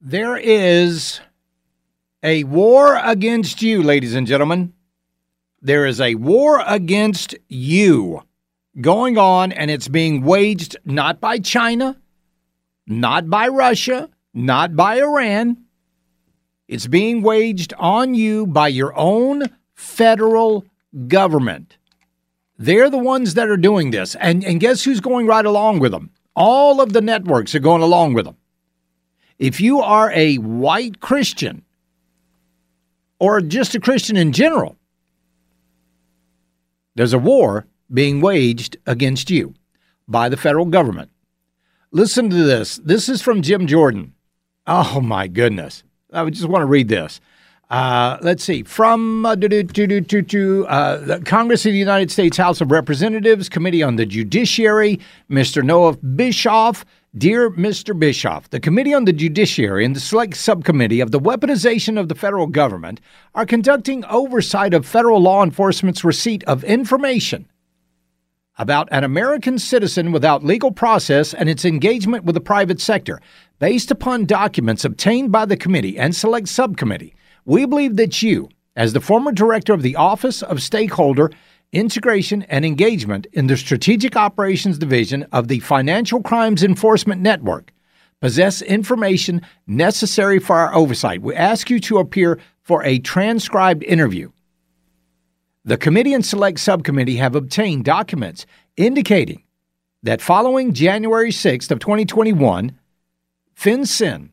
There is a war against you, ladies and gentlemen. There is a war against you going on, and it's being waged not by China, not by Russia, not by Iran. It's being waged on you by your own federal government. They're the ones that are doing this. And, and guess who's going right along with them? All of the networks are going along with them. If you are a white Christian or just a Christian in general, there's a war being waged against you by the federal government. Listen to this. This is from Jim Jordan. Oh, my goodness. I just want to read this. Uh, let's see. From uh, do, do, do, uh, the Congress of the United States House of Representatives, Committee on the Judiciary, Mr. Noah Bischoff. Dear Mr. Bischoff, the Committee on the Judiciary and the Select Subcommittee of the Weaponization of the Federal Government are conducting oversight of federal law enforcement's receipt of information about an American citizen without legal process and its engagement with the private sector. Based upon documents obtained by the committee and select subcommittee, we believe that you, as the former director of the Office of Stakeholder Integration and Engagement in the Strategic Operations Division of the Financial Crimes Enforcement Network, possess information necessary for our oversight. We ask you to appear for a transcribed interview. The committee and select subcommittee have obtained documents indicating that following January 6th of 2021, FinCEN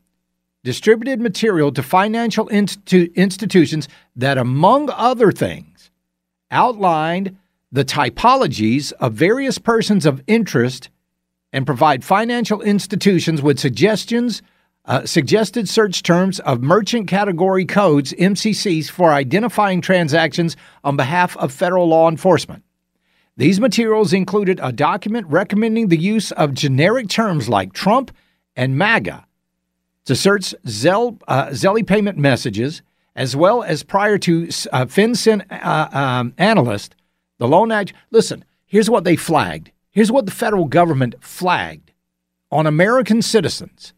distributed material to financial institu- institutions that, among other things, outlined the typologies of various persons of interest and provide financial institutions with suggestions, uh, suggested search terms of merchant category codes, MCCs, for identifying transactions on behalf of federal law enforcement. These materials included a document recommending the use of generic terms like Trump and MAGA to search Zelle, uh, payment messages, as well as prior to uh, FinCEN uh, um, analyst, the loan act. Listen, here's what they flagged. Here's what the federal government flagged on American citizens.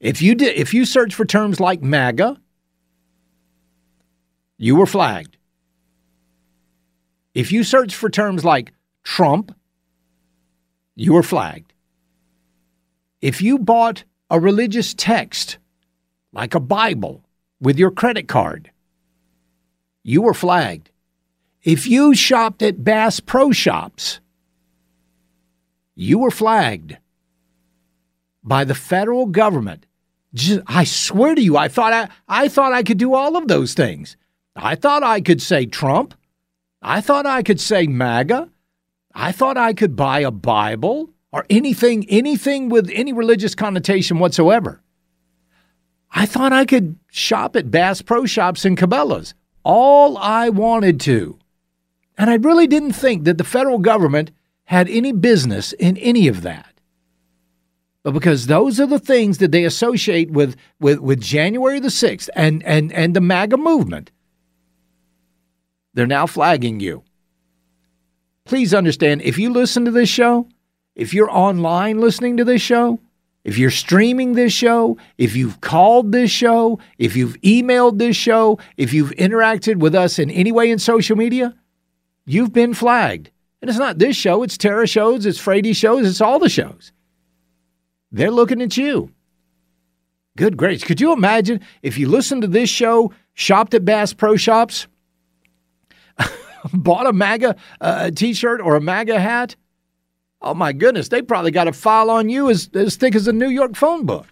If you did, if you search for terms like MAGA, you were flagged. If you search for terms like Trump, you were flagged. If you bought a religious text like a Bible with your credit card, you were flagged. If you shopped at Bass Pro Shops, you were flagged by the federal government. I swear to you, I thought I, I thought I could do all of those things. I thought I could say Trump. I thought I could say MAGA. I thought I could buy a Bible or anything anything with any religious connotation whatsoever. I thought I could shop at Bass Pro Shops and Cabela's. All I wanted to. And I really didn't think that the federal government had any business in any of that. But because those are the things that they associate with, with, with January the 6th and, and, and the MAGA movement, they're now flagging you. Please understand if you listen to this show, if you're online listening to this show, if you're streaming this show, if you've called this show, if you've emailed this show, if you've interacted with us in any way in social media, you've been flagged. And it's not this show, it's Tara shows, it's Frady shows, it's all the shows. They're looking at you. Good grace. Could you imagine if you listened to this show, shopped at Bass Pro Shops, bought a MAGA uh, t shirt or a MAGA hat? Oh my goodness, they probably got a file on you as, as thick as a New York phone book.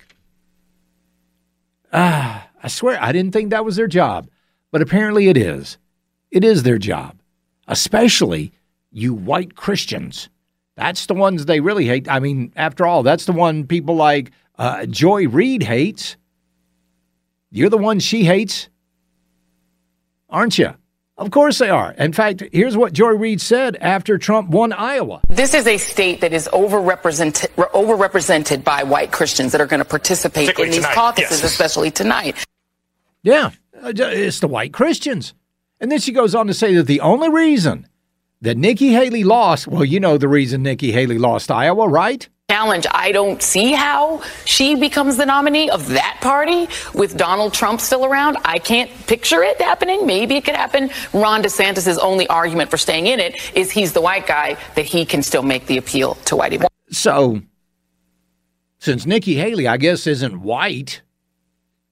Ah, I swear, I didn't think that was their job, but apparently it is. It is their job, especially you white Christians. That's the ones they really hate. I mean, after all, that's the one people like uh, Joy Reid hates. You're the one she hates, aren't you? Of course they are. In fact, here's what Joy Reid said after Trump won Iowa. This is a state that is overrepresented, overrepresented by white Christians that are going to participate in these tonight. caucuses, yes. especially tonight. Yeah, uh, it's the white Christians. And then she goes on to say that the only reason that Nikki Haley lost, well, you know the reason Nikki Haley lost Iowa, right? Challenge. I don't see how she becomes the nominee of that party with Donald Trump still around. I can't picture it happening. Maybe it could happen. Ron DeSantis' only argument for staying in it is he's the white guy that he can still make the appeal to white whitey. So, since Nikki Haley, I guess, isn't white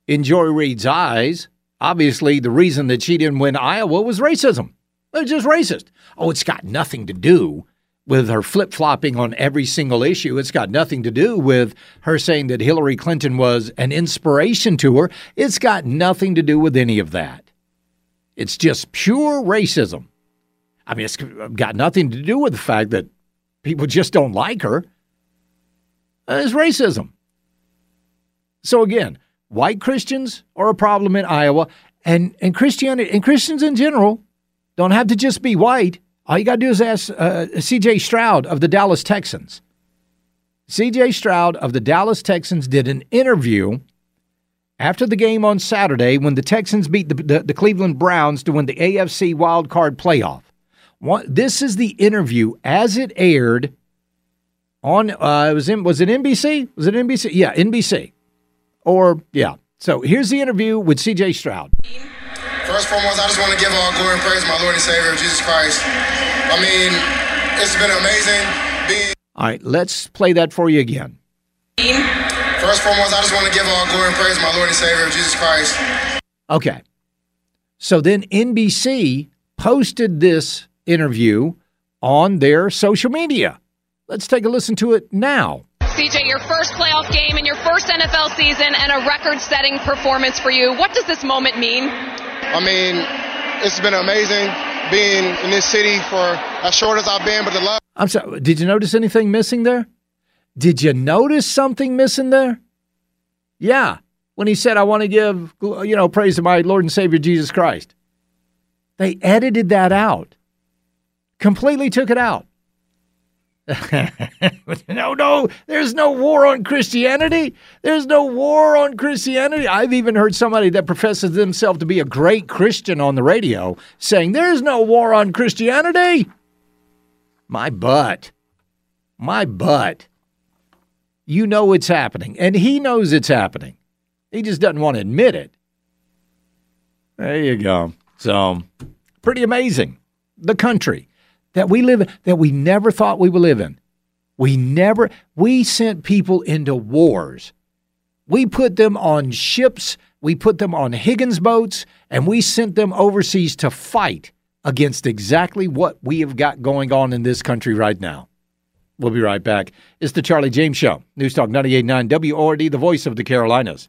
in Joy Reid's eyes, obviously the reason that she didn't win Iowa was racism. It was just racist. Oh, it's got nothing to do with her flip flopping on every single issue. It's got nothing to do with her saying that Hillary Clinton was an inspiration to her. It's got nothing to do with any of that. It's just pure racism. I mean, it's got nothing to do with the fact that people just don't like her. Uh, it's racism. So again, white Christians are a problem in Iowa, and and Christianity and Christians in general don't have to just be white. All you got to do is ask uh, CJ Stroud of the Dallas Texans. CJ Stroud of the Dallas Texans did an interview after the game on Saturday when the Texans beat the, the, the Cleveland Browns to win the AFC Wild Card playoff. this is the interview as it aired on uh, it was in was it NBC? Was it NBC? Yeah, NBC. Or yeah. So here's the interview with CJ Stroud. First and foremost, I just want to give all glory and praise my Lord and Savior, Jesus Christ. I mean, it's been amazing being. All right, let's play that for you again. First and foremost, I just want to give all glory and praise my Lord and Savior, Jesus Christ. Okay. So then NBC posted this interview on their social media. Let's take a listen to it now. CJ, your first playoff game in your first NFL season and a record setting performance for you. What does this moment mean? I mean, it's been amazing being in this city for as short as I've been, but the love. I'm sorry. Did you notice anything missing there? Did you notice something missing there? Yeah, when he said, "I want to give you know praise to my Lord and Savior Jesus Christ," they edited that out. Completely took it out. no, no, there's no war on Christianity. There's no war on Christianity. I've even heard somebody that professes themselves to be a great Christian on the radio saying there's no war on Christianity. My butt. My butt. You know it's happening, and he knows it's happening. He just doesn't want to admit it. There you go. So, pretty amazing. The country that we live in, that we never thought we would live in. We never, we sent people into wars. We put them on ships, we put them on Higgins boats, and we sent them overseas to fight against exactly what we have got going on in this country right now. We'll be right back. It's the Charlie James Show. News Talk 98.9 WORD, the voice of the Carolinas.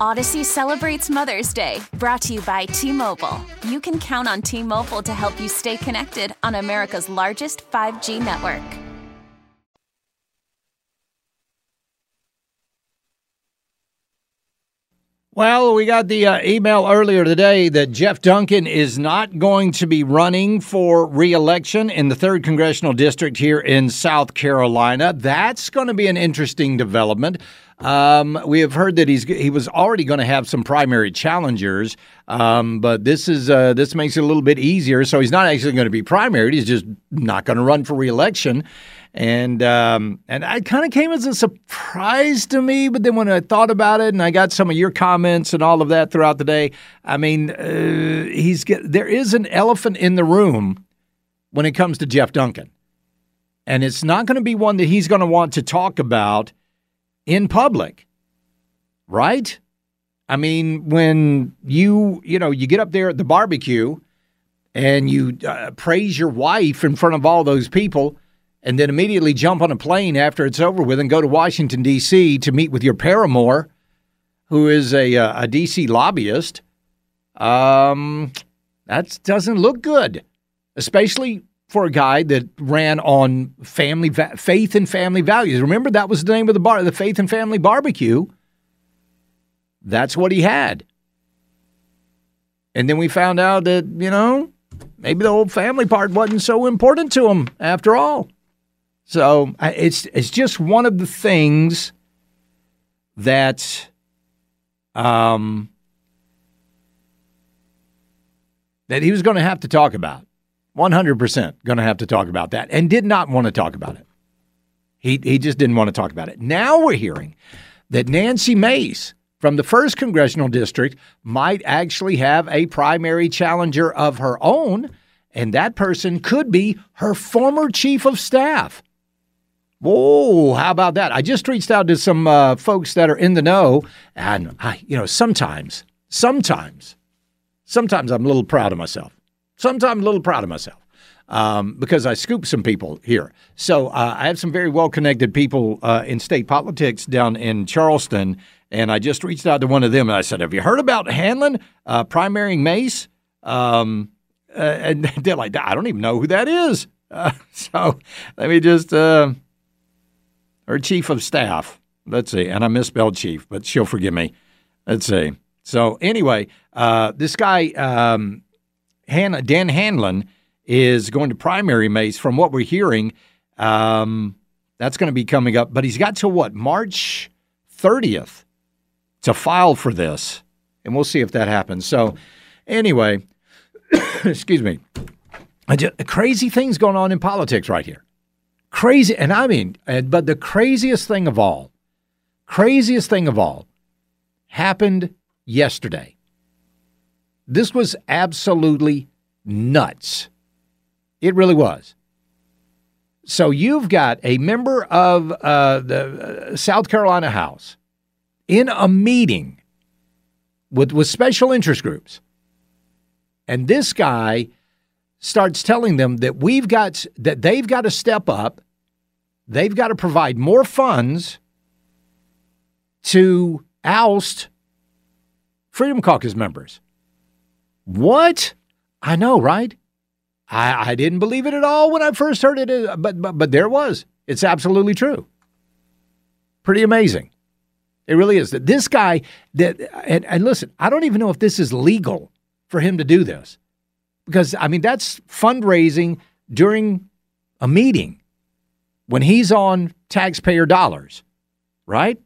Odyssey celebrates Mother's Day, brought to you by T Mobile. You can count on T Mobile to help you stay connected on America's largest 5G network. Well, we got the uh, email earlier today that Jeff Duncan is not going to be running for reelection in the 3rd Congressional District here in South Carolina. That's going to be an interesting development. Um, we have heard that he's he was already going to have some primary challengers, um, but this is uh, this makes it a little bit easier. So he's not actually going to be primaried; he's just not going to run for reelection. And um, and I kind of came as a surprise to me, but then when I thought about it, and I got some of your comments and all of that throughout the day, I mean, uh, he's get, there is an elephant in the room when it comes to Jeff Duncan, and it's not going to be one that he's going to want to talk about in public, right? I mean, when you you know you get up there at the barbecue and you uh, praise your wife in front of all those people, and then immediately jump on a plane after it's over with and go to Washington D.C. to meet with your paramour, who is a uh, a D.C. lobbyist, um, that doesn't look good, especially for a guy that ran on family va- faith and family values. Remember that was the name of the bar, the Faith and Family Barbecue. That's what he had. And then we found out that, you know, maybe the whole family part wasn't so important to him after all. So it's it's just one of the things that um that he was going to have to talk about. 100% going to have to talk about that and did not want to talk about it. He, he just didn't want to talk about it. Now we're hearing that Nancy Mace from the 1st Congressional District might actually have a primary challenger of her own, and that person could be her former chief of staff. Whoa, how about that? I just reached out to some uh, folks that are in the know, and I, you know, sometimes, sometimes, sometimes I'm a little proud of myself. Sometimes I'm a little proud of myself um, because I scoop some people here. So uh, I have some very well connected people uh, in state politics down in Charleston, and I just reached out to one of them and I said, "Have you heard about Hanlon uh, primarying Mace?" Um, uh, and they're like, "I don't even know who that is." Uh, so let me just uh, her chief of staff. Let's see, and I misspelled chief, but she'll forgive me. Let's see. So anyway, this guy. Um, Dan Hanlon is going to primary Mace. From what we're hearing, um, that's going to be coming up. But he's got to what March 30th to file for this, and we'll see if that happens. So, anyway, excuse me. Just, crazy things going on in politics right here. Crazy, and I mean, but the craziest thing of all, craziest thing of all, happened yesterday. This was absolutely nuts. It really was. So you've got a member of uh, the uh, South Carolina House in a meeting with, with special interest groups. And this guy starts telling them that we've got that they've got to step up, they've got to provide more funds to oust Freedom Caucus members. What? I know, right? I, I didn't believe it at all when I first heard it, uh, but, but but there it was. It's absolutely true. Pretty amazing. It really is. That this guy that and, and listen, I don't even know if this is legal for him to do this. Because I mean that's fundraising during a meeting when he's on taxpayer dollars, right?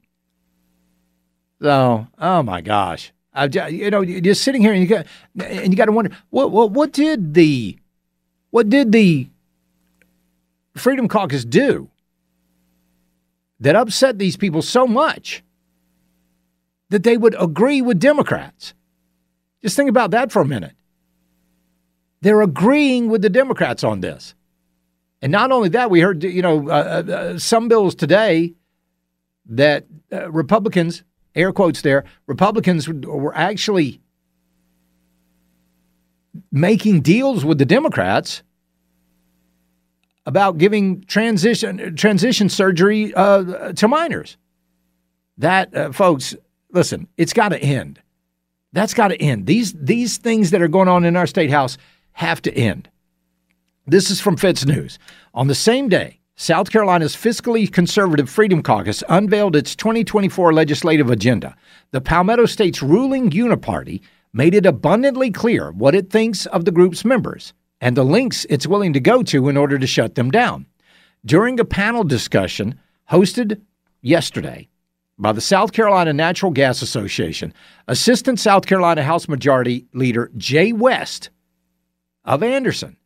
So, oh my gosh. Uh, you know, you're sitting here and you got and you got to wonder what what what did the what did the Freedom Caucus do that upset these people so much that they would agree with Democrats. Just think about that for a minute. They're agreeing with the Democrats on this. And not only that, we heard, you know, uh, uh, uh some bills today that uh, Republicans, air quotes there, Republicans were actually making deals with the Democrats about giving transition transition surgery uh, to minors. That, uh, folks, listen, it's got to end. That's got to end. These these things that are going on in our state house have to end. This is from FITSNews. On the same day, South Carolina's fiscally conservative Freedom Caucus unveiled its 2024 legislative agenda. The Palmetto State's ruling Uniparty made it abundantly clear what it thinks of the group's members and the links it's willing to go to in order to shut them down. During a panel discussion hosted yesterday by the South Carolina Natural Gas Association, Assistant South Carolina House Majority Leader Jay West of Anderson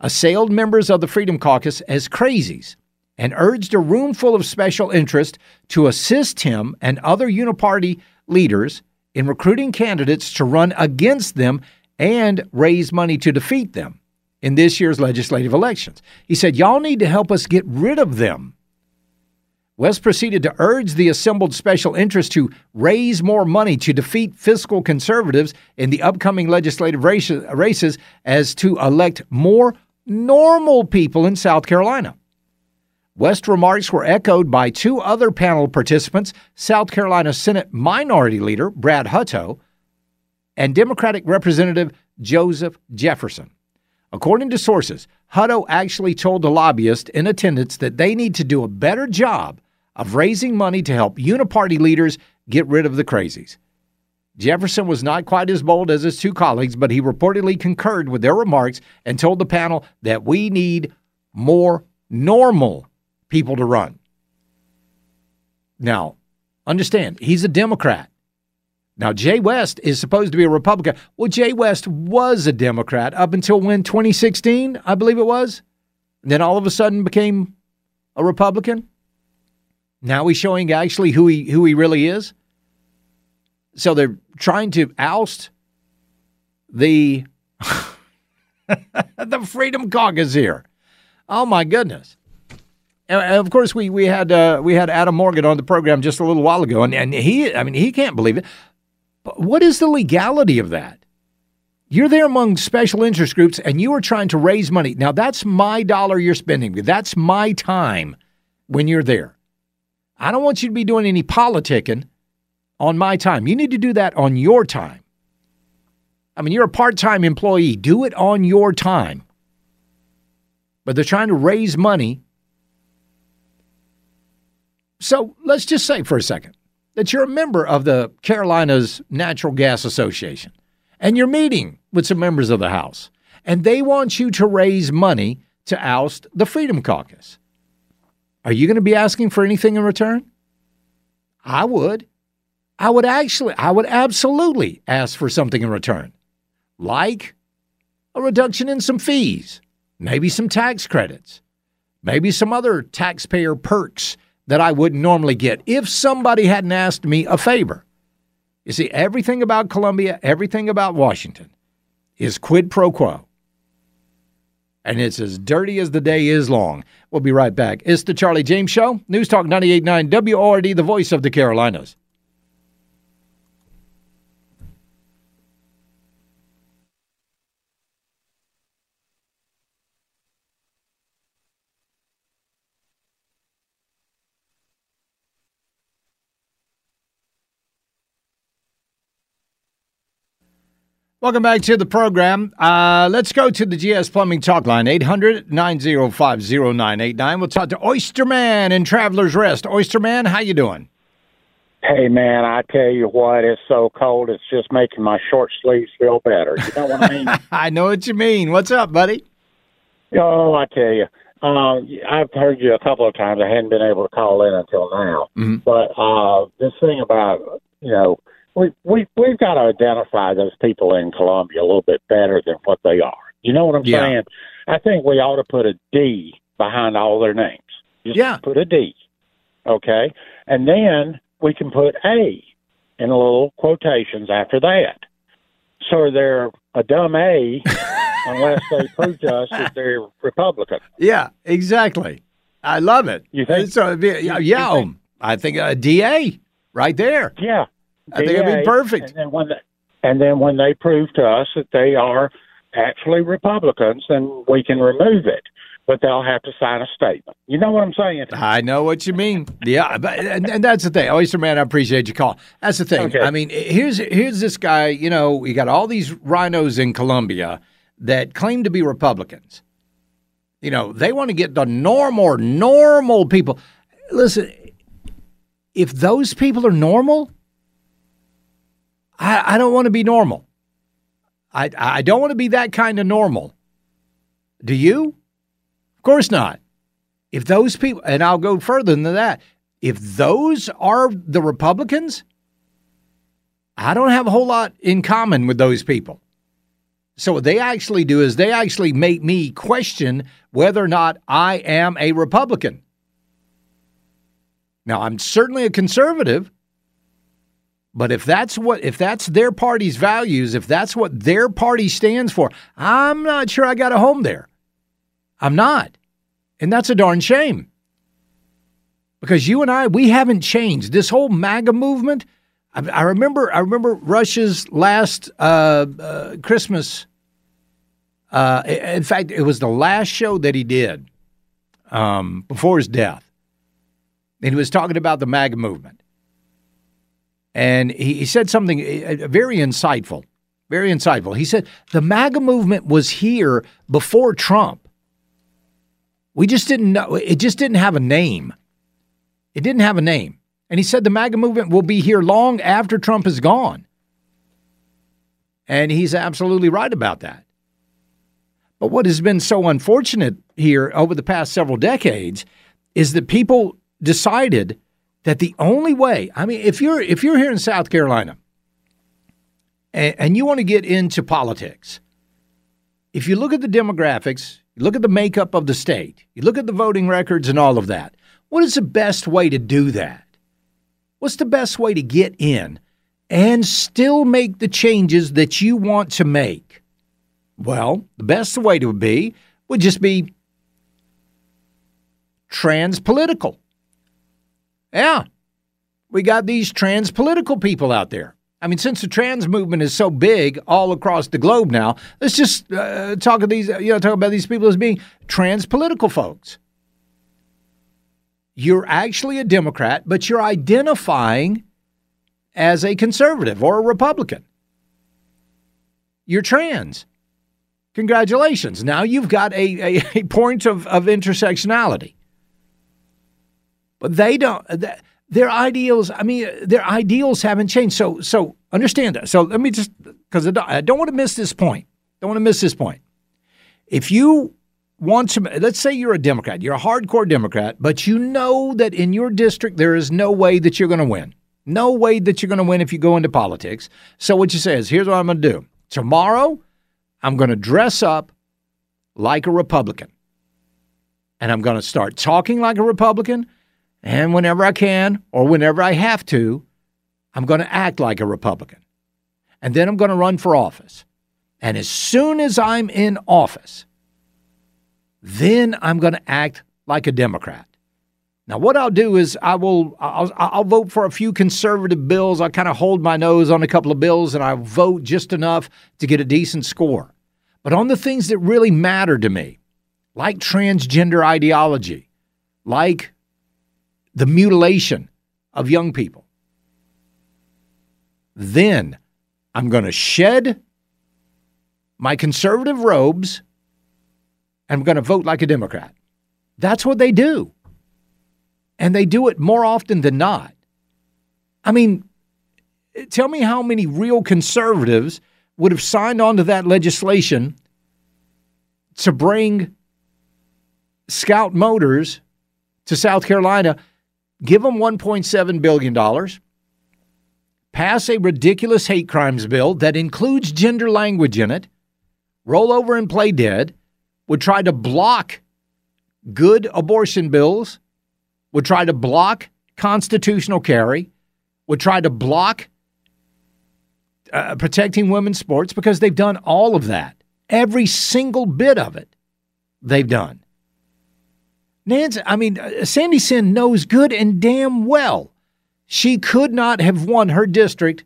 assailed members of the Freedom Caucus as crazies and urged a room full of special interest to assist him and other uniparty leaders in recruiting candidates to run against them and raise money to defeat them in this year's legislative elections. He said, Y'all need to help us get rid of them. West proceeded to urge the assembled special interest to raise more money to defeat fiscal conservatives in the upcoming legislative races as to elect more normal people in South Carolina. West remarks were echoed by two other panel participants South Carolina Senate Minority Leader Brad Hutto and Democratic Representative Joseph Jefferson. According to sources, Hutto actually told the lobbyists in attendance that they need to do a better job of raising money to help uniparty leaders get rid of the crazies. Jefferson was not quite as bold as his two colleagues, but he reportedly concurred with their remarks and told the panel that we need more normal people to run. Now, understand, he's a Democrat. Now, Jay West is supposed to be a Republican. Well, Jay West was a Democrat up until when 2016, I believe it was. And then all of a sudden became a Republican. Now he's showing actually who he who he really is. So they're trying to oust the the Freedom Caucus here. Oh my goodness! And of course, we we had uh, we had Adam Morgan on the program just a little while ago, and, and he I mean he can't believe it. But what is the legality of that? You're there among special interest groups, and you are trying to raise money. Now that's my dollar you're spending. That's my time when you're there. I don't want you to be doing any politicking on my time. You need to do that on your time. I mean, you're a part time employee. Do it on your time. But they're trying to raise money. So let's just say for a second that you're a member of the Carolinas Natural Gas Association and you're meeting with some members of the House and they want you to raise money to oust the Freedom Caucus. Are you going to be asking for anything in return? I would. I would actually, I would absolutely ask for something in return, like a reduction in some fees, maybe some tax credits, maybe some other taxpayer perks that I wouldn't normally get if somebody hadn't asked me a favor. You see, everything about Columbia, everything about Washington is quid pro quo and it's as dirty as the day is long. We'll be right back. It's the Charlie James Show, News Talk 98.9 WORD, the voice of the Carolinas. Welcome back to the program. Uh, let's go to the GS Plumbing Talk Line, 800 905 0989. We'll talk to Oysterman and Traveler's Rest. Oysterman, how you doing? Hey, man, I tell you what, it's so cold, it's just making my short sleeves feel better. You know what I mean? I know what you mean. What's up, buddy? Oh, I tell you. Uh, I've heard you a couple of times. I hadn't been able to call in until now. Mm-hmm. But uh, this thing about, you know, we we we've got to identify those people in Columbia a little bit better than what they are. You know what I'm yeah. saying? I think we ought to put a D behind all their names. Just yeah, put a D. Okay, and then we can put A in little quotations after that. So they're a dumb A unless they prove to us that they're Republican. Yeah, exactly. I love it. You think? So, yeah, yeah think? I think a DA right there. Yeah, I think it'd be perfect. And then when they, and then when they prove to us that they are actually Republicans, then we can remove it. But they'll have to sign a statement. You know what I'm saying? I know what you mean. Yeah, but and, and that's the thing. Oyster man, I appreciate your call. That's the thing. Okay. I mean, here's here's this guy. You know, you got all these RINOs in Columbia that claim to be Republicans. You know, they want to get the normal, normal people. Listen, if those people are normal, I, I don't want to be normal. I I don't want to be that kind of normal. Do you? Of course not. If those people, and I'll go further than that, if those are the Republicans, I don't have a whole lot in common with those people. So what they actually do is they actually make me question whether or not I am a Republican. Now, I'm certainly a conservative, but if that's what if that's their party's values, if that's what their party stands for, I'm not sure I got a home there. I'm not. And that's a darn shame. Because you and I, we haven't changed. This whole MAGA movement, I, I remember I remember Rush's last uh, uh, Christmas. Uh, in fact, it was the last show that he did um, before his death. And he was talking about the MAGA movement. And he, he said something uh, very insightful, very insightful. He said, The MAGA movement was here before Trump. We just didn't know, it just didn't have a name. It didn't have a name. And he said the MAGA movement will be here long after Trump is gone. And he's absolutely right about that. But what has been so unfortunate here over the past several decades is that people decided that the only way, I mean, if you're if you're here in South Carolina and, and you want to get into politics, if you look at the demographics, you look at the makeup of the state, you look at the voting records and all of that, what is the best way to do that? What's the best way to get in and still make the changes that you want to make? Well, the best way to be would just be trans political. Yeah, we got these trans political people out there. I mean, since the trans movement is so big all across the globe now, let's just uh, talk of these. You know, talk about these people as being trans political folks. You're actually a Democrat, but you're identifying as a conservative or a Republican. You're trans. Congratulations. Now you've got a, a, a point of, of intersectionality. But they don't. Uh, th- Their ideals. I mean, uh, their ideals haven't changed. So, so understand that. So let me just because I don't want to miss this point. Don't want to miss this point. If you want to, let's say you're a Democrat, you're a hardcore Democrat, but you know that in your district there is no way that you're going to win. No way that you're going to win if you go into politics. So what you say is, here's what I'm going to do. Tomorrow, I'm going to dress up like a Republican. And I'm going to start talking like a Republican. And whenever I can, or whenever I have to, I'm going to act like a Republican. And then I'm going to run for office. And as soon as I'm in office, then I'm going to act like a Democrat. Now, what I'll do is I will I'll, I'll vote for a few conservative bills. I'll kind of hold my nose on a couple of bills, and I'll vote just enough to get a decent score. But on the things that really matter to me, like transgender ideology, like the mutilation of young people, then I'm going to shed my conservative robes and I'm going to vote like a Democrat. That's what they do. And they do it more often than not. I mean, tell me how many real conservatives would have signed on to that legislation to bring Scout Motors to South Carolina, give them $1.7 billion, pass a ridiculous hate crimes bill that includes gender language in it, roll over and play dead, would try to block good abortion bills, would try to block constitutional carry, would try to block uh, protecting women's sports because they've done all of that. Every single bit of it, they've done. Nancy, I mean, uh, Sandy Senn knows good and damn well she could not have won her district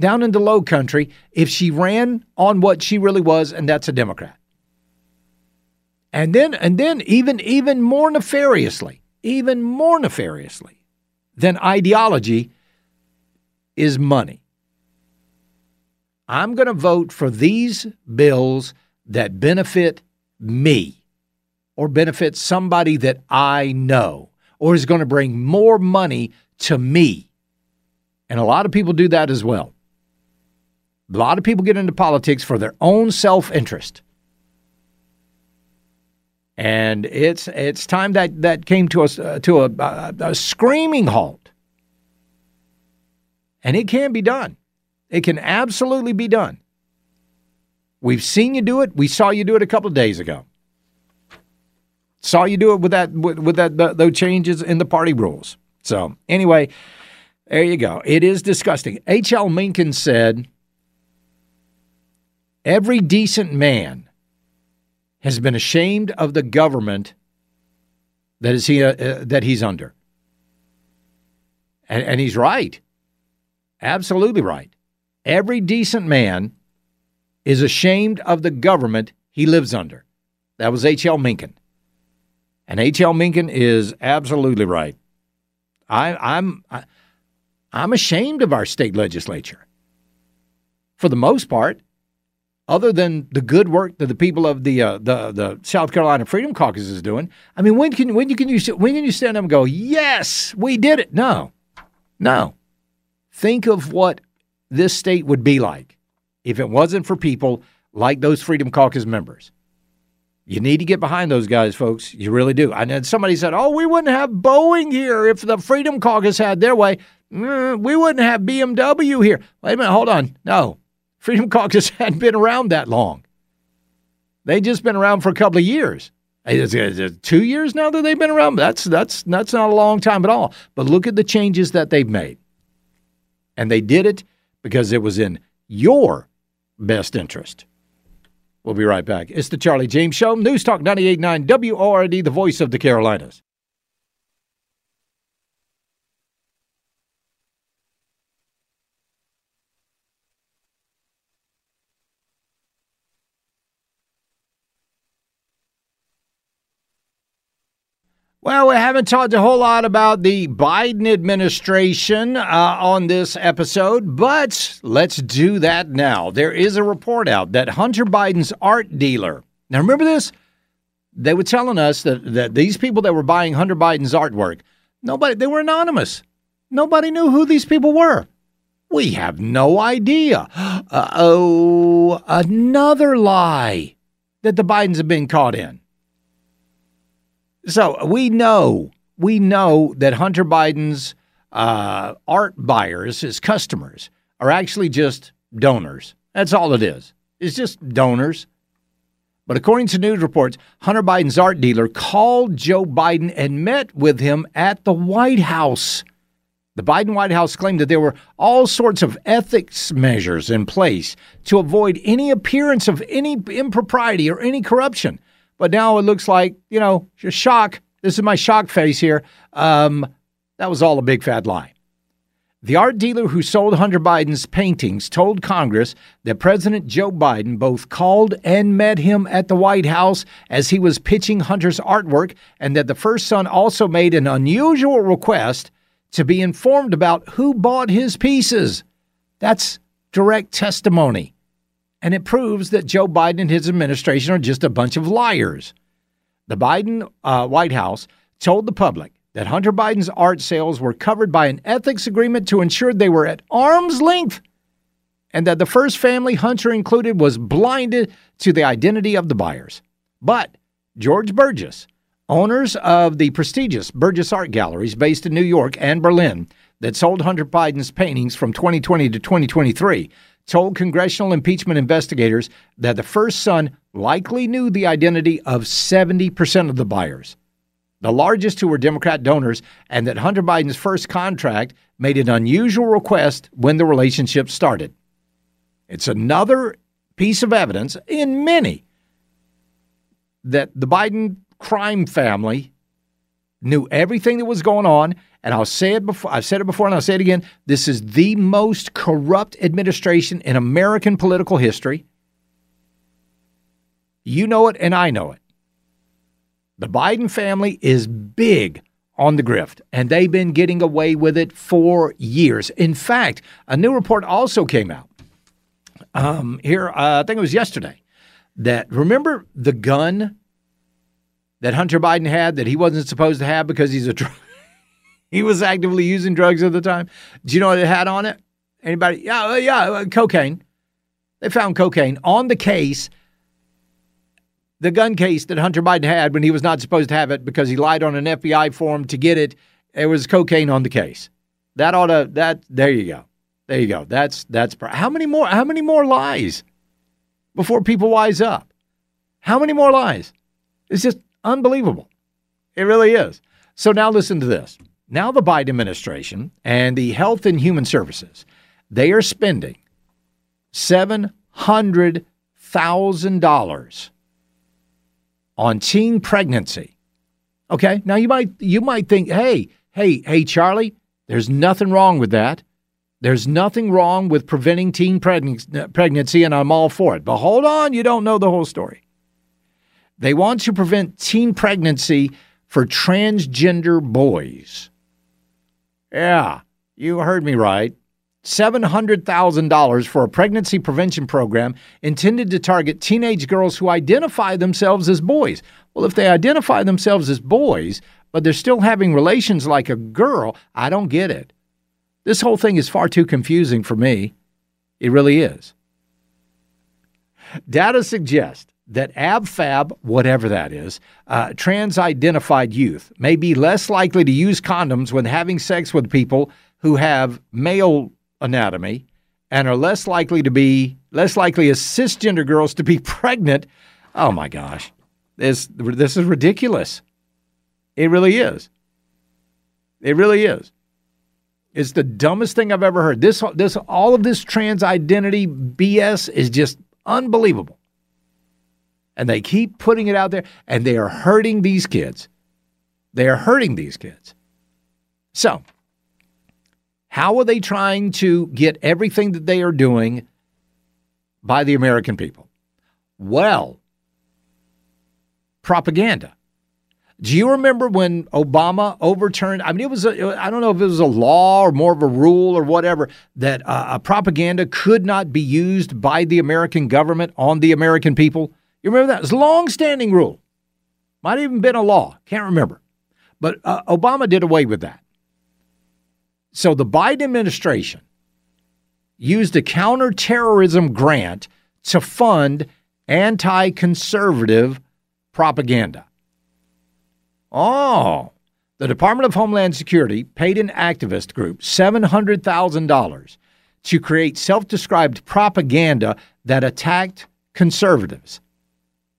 down in the low country if she ran on what she really was, and that's a Democrat. And then, and then even, even more nefariously, even more nefariously than ideology is money. I'm going to vote for these bills that benefit me or benefit somebody that I know or is going to bring more money to me. And a lot of people do that as well. A lot of people get into politics for their own self interest. And it's it's time that that came to us uh, to a, a, a screaming halt. And it can be done. It can absolutely be done. We've seen you do it. We saw you do it a couple of days ago. Saw you do it with that with, with that the, those changes in the party rules. So anyway, there you go. It is disgusting. H.L. Mencken said, "Every decent man has been ashamed of the government that is he uh, uh, that he's under." And, and he's right. Absolutely right. Every decent man is ashamed of the government he lives under. That was H.L. Mencken. And H.L. Mencken is absolutely right. I, I'm I, I'm ashamed of our state legislature. For the most part, other than the good work that the people of the uh, the the South Carolina Freedom Caucus is doing, I mean, when can when you can you when can you stand up and go, yes, we did it? No, no. Think of what this state would be like if it wasn't for people like those Freedom Caucus members. You need to get behind those guys, folks. You really do. And then somebody said, "Oh, we wouldn't have Boeing here if the Freedom Caucus had their way. Mm, we wouldn't have BMW here." Wait a minute, hold on. No, Freedom Caucus hadn't been around that long. They just been around for a couple of years. Two years now that they've been around? That's that's that's not a long time at all. But look at the changes that they've made, and they did it because it was in your best interest. We'll be right back. It's the Charlie James Show, News Talk 98.9 WORD, the voice of the Carolinas. Well, we haven't talked a whole lot about the Biden administration uh, on this episode, but let's do that now. There is a report out that Hunter Biden's art dealer. Now, remember this? They were telling us that, that these people that were buying Hunter Biden's artwork, nobody, they were anonymous. Nobody knew who these people were. We have no idea. Uh, oh, another lie that the Bidens have been caught in. So we know, we know that Hunter Biden's uh, art buyers, his customers, are actually just donors. That's all it is. It's just donors. But according to news reports, Hunter Biden's art dealer called Joe Biden and met with him at the White House. The Biden White House claimed that there were all sorts of ethics measures in place to avoid any appearance of any impropriety or any corruption. But now it looks like, you know, shock. This is my shock face here. Um, that was all a big fat lie. The art dealer who sold Hunter Biden's paintings told Congress that President Joe Biden both called and met him at the White House as he was pitching Hunter's artwork, and that the first son also made an unusual request to be informed about who bought his pieces. That's direct testimony and it proves that Joe Biden and his administration are just a bunch of liars. The Biden uh, White House told the public that Hunter Biden's art sales were covered by an ethics agreement to ensure they were at arm's length and that the first family Hunter included was blinded to the identity of the buyers. But George Burgess, owners of the prestigious Burgess Art Galleries based in New York and Berlin that sold Hunter Biden's paintings from 2020 to 2023, told congressional impeachment investigators that the first son likely knew the identity of 70% of the buyers, the largest who were Democrat donors, and that Hunter Biden's first contract made an unusual request when the relationship started. It's another piece of evidence in many that the Biden crime family knew everything that was going on. And I'll say it before, I've said it before and I'll say it again. This is the most corrupt administration in American political history. You know it, and I know it. The Biden family is big on the grift, and they've been getting away with it for years. In fact, a new report also came out um, here, uh, I think it was yesterday, that remember the gun that Hunter Biden had that he wasn't supposed to have because he's a drug. he was actively using drugs at the time. Do you know what it had on it? Anybody? Yeah, uh, yeah, uh, cocaine. They found cocaine on the case, the gun case that Hunter Biden had when he was not supposed to have it because he lied on an FBI form to get it. There was cocaine on the case. That ought to that. There you go. There you go. That's that's how many more how many more lies before people wise up? How many more lies? It's just unbelievable. It really is. So now listen to this. Now the Biden administration and the Health and Human Services, they are spending seven hundred thousand dollars on teen pregnancy. Okay, now you might you might think, hey, hey, hey, Charlie, there's nothing wrong with that. There's nothing wrong with preventing teen pregnancy, and I'm all for it. But hold on, you don't know the whole story. They want to prevent teen pregnancy for transgender boys. Yeah, you heard me right. $700,000 for a pregnancy prevention program intended to target teenage girls who identify themselves as boys. Well, if they identify themselves as boys, but they're still having relations like a girl, I don't get it. This whole thing is far too confusing for me. It really is. Data suggests that AbFab, whatever that is, uh, trans identified youth may be less likely to use condoms when having sex with people who have male anatomy and are less likely to be less likely as cisgender girls to be pregnant. Oh my gosh. This this is ridiculous. It really is. It really is. It's the dumbest thing I've ever heard. This, this, all of this trans identity BS is just unbelievable. And they keep putting it out there, and they are hurting these kids. They are hurting these kids. So, how are they trying to get everything that they are doing by the American people? Well, propaganda. Do you remember when Obama overturned? I mean, it was, a, I don't know if it was a law or more of a rule or whatever, that uh, a propaganda could not be used by the American government on the American people. You remember that? It's a long standing rule. Might have even been a law. Can't remember. But uh, Obama did away with that. So the Biden administration used a counterterrorism grant to fund anti conservative propaganda. Oh, the Department of Homeland Security paid an activist group $700,000 to create self described propaganda that attacked conservatives.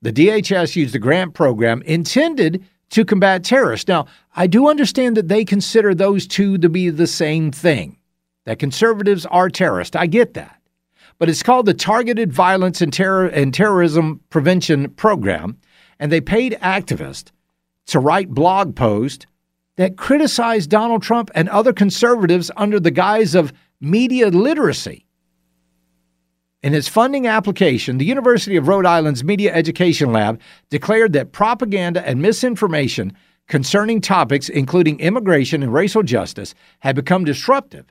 The DHS used a grant program intended to combat terrorists. Now, I do understand that they consider those two to be the same thing, that conservatives are terrorists. I get that. But it's called the Targeted Violence and, Terror- and Terrorism Prevention Program, and they paid activists to write blog posts that criticize Donald Trump and other conservatives under the guise of media literacy. In its funding application, the University of Rhode Island's Media Education Lab declared that propaganda and misinformation concerning topics including immigration and racial justice had become disruptive.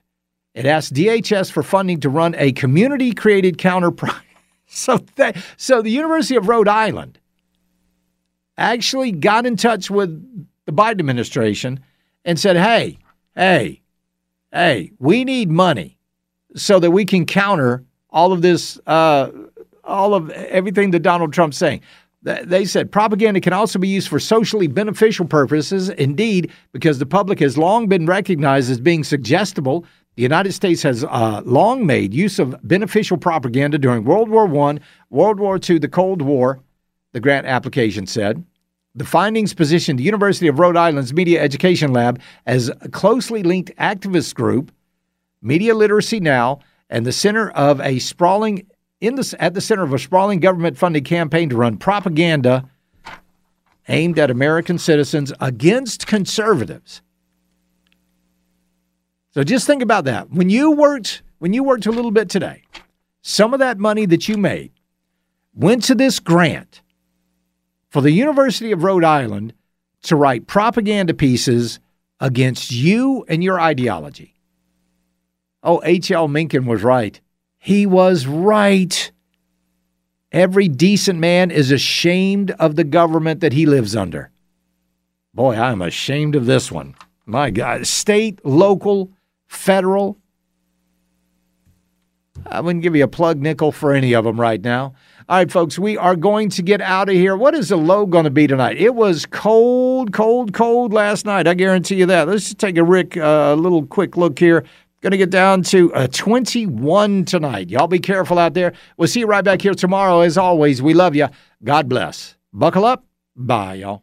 It asked DHS for funding to run a community created counter. so, that, so the University of Rhode Island actually got in touch with the Biden administration and said, hey, hey, hey, we need money so that we can counter all of this, uh, all of everything that Donald Trump's saying. They said propaganda can also be used for socially beneficial purposes. Indeed, because the public has long been recognized as being suggestible, the United States has uh, long made use of beneficial propaganda during World War I, World War II, the Cold War, the grant application said. The findings position the University of Rhode Island's Media Education Lab as a closely linked activist group, Media Literacy Now, and the center of a sprawling in the, at the center of a sprawling government-funded campaign to run propaganda aimed at American citizens against conservatives. So just think about that. When you worked, when you worked a little bit today, some of that money that you made went to this grant for the University of Rhode Island to write propaganda pieces against you and your ideology. Oh, H.L. Mencken was right. He was right. Every decent man is ashamed of the government that he lives under. Boy, I'm ashamed of this one. My God. State, local, federal. I wouldn't give you a plug nickel for any of them right now. All right, folks, we are going to get out of here. What is the low going to be tonight? It was cold, cold, cold last night. I guarantee you that. Let's just take a Rick, a uh, little quick look here. Going to get down to a uh, 21 tonight. Y'all be careful out there. We'll see you right back here tomorrow. As always, we love you. God bless. Buckle up. Bye, y'all.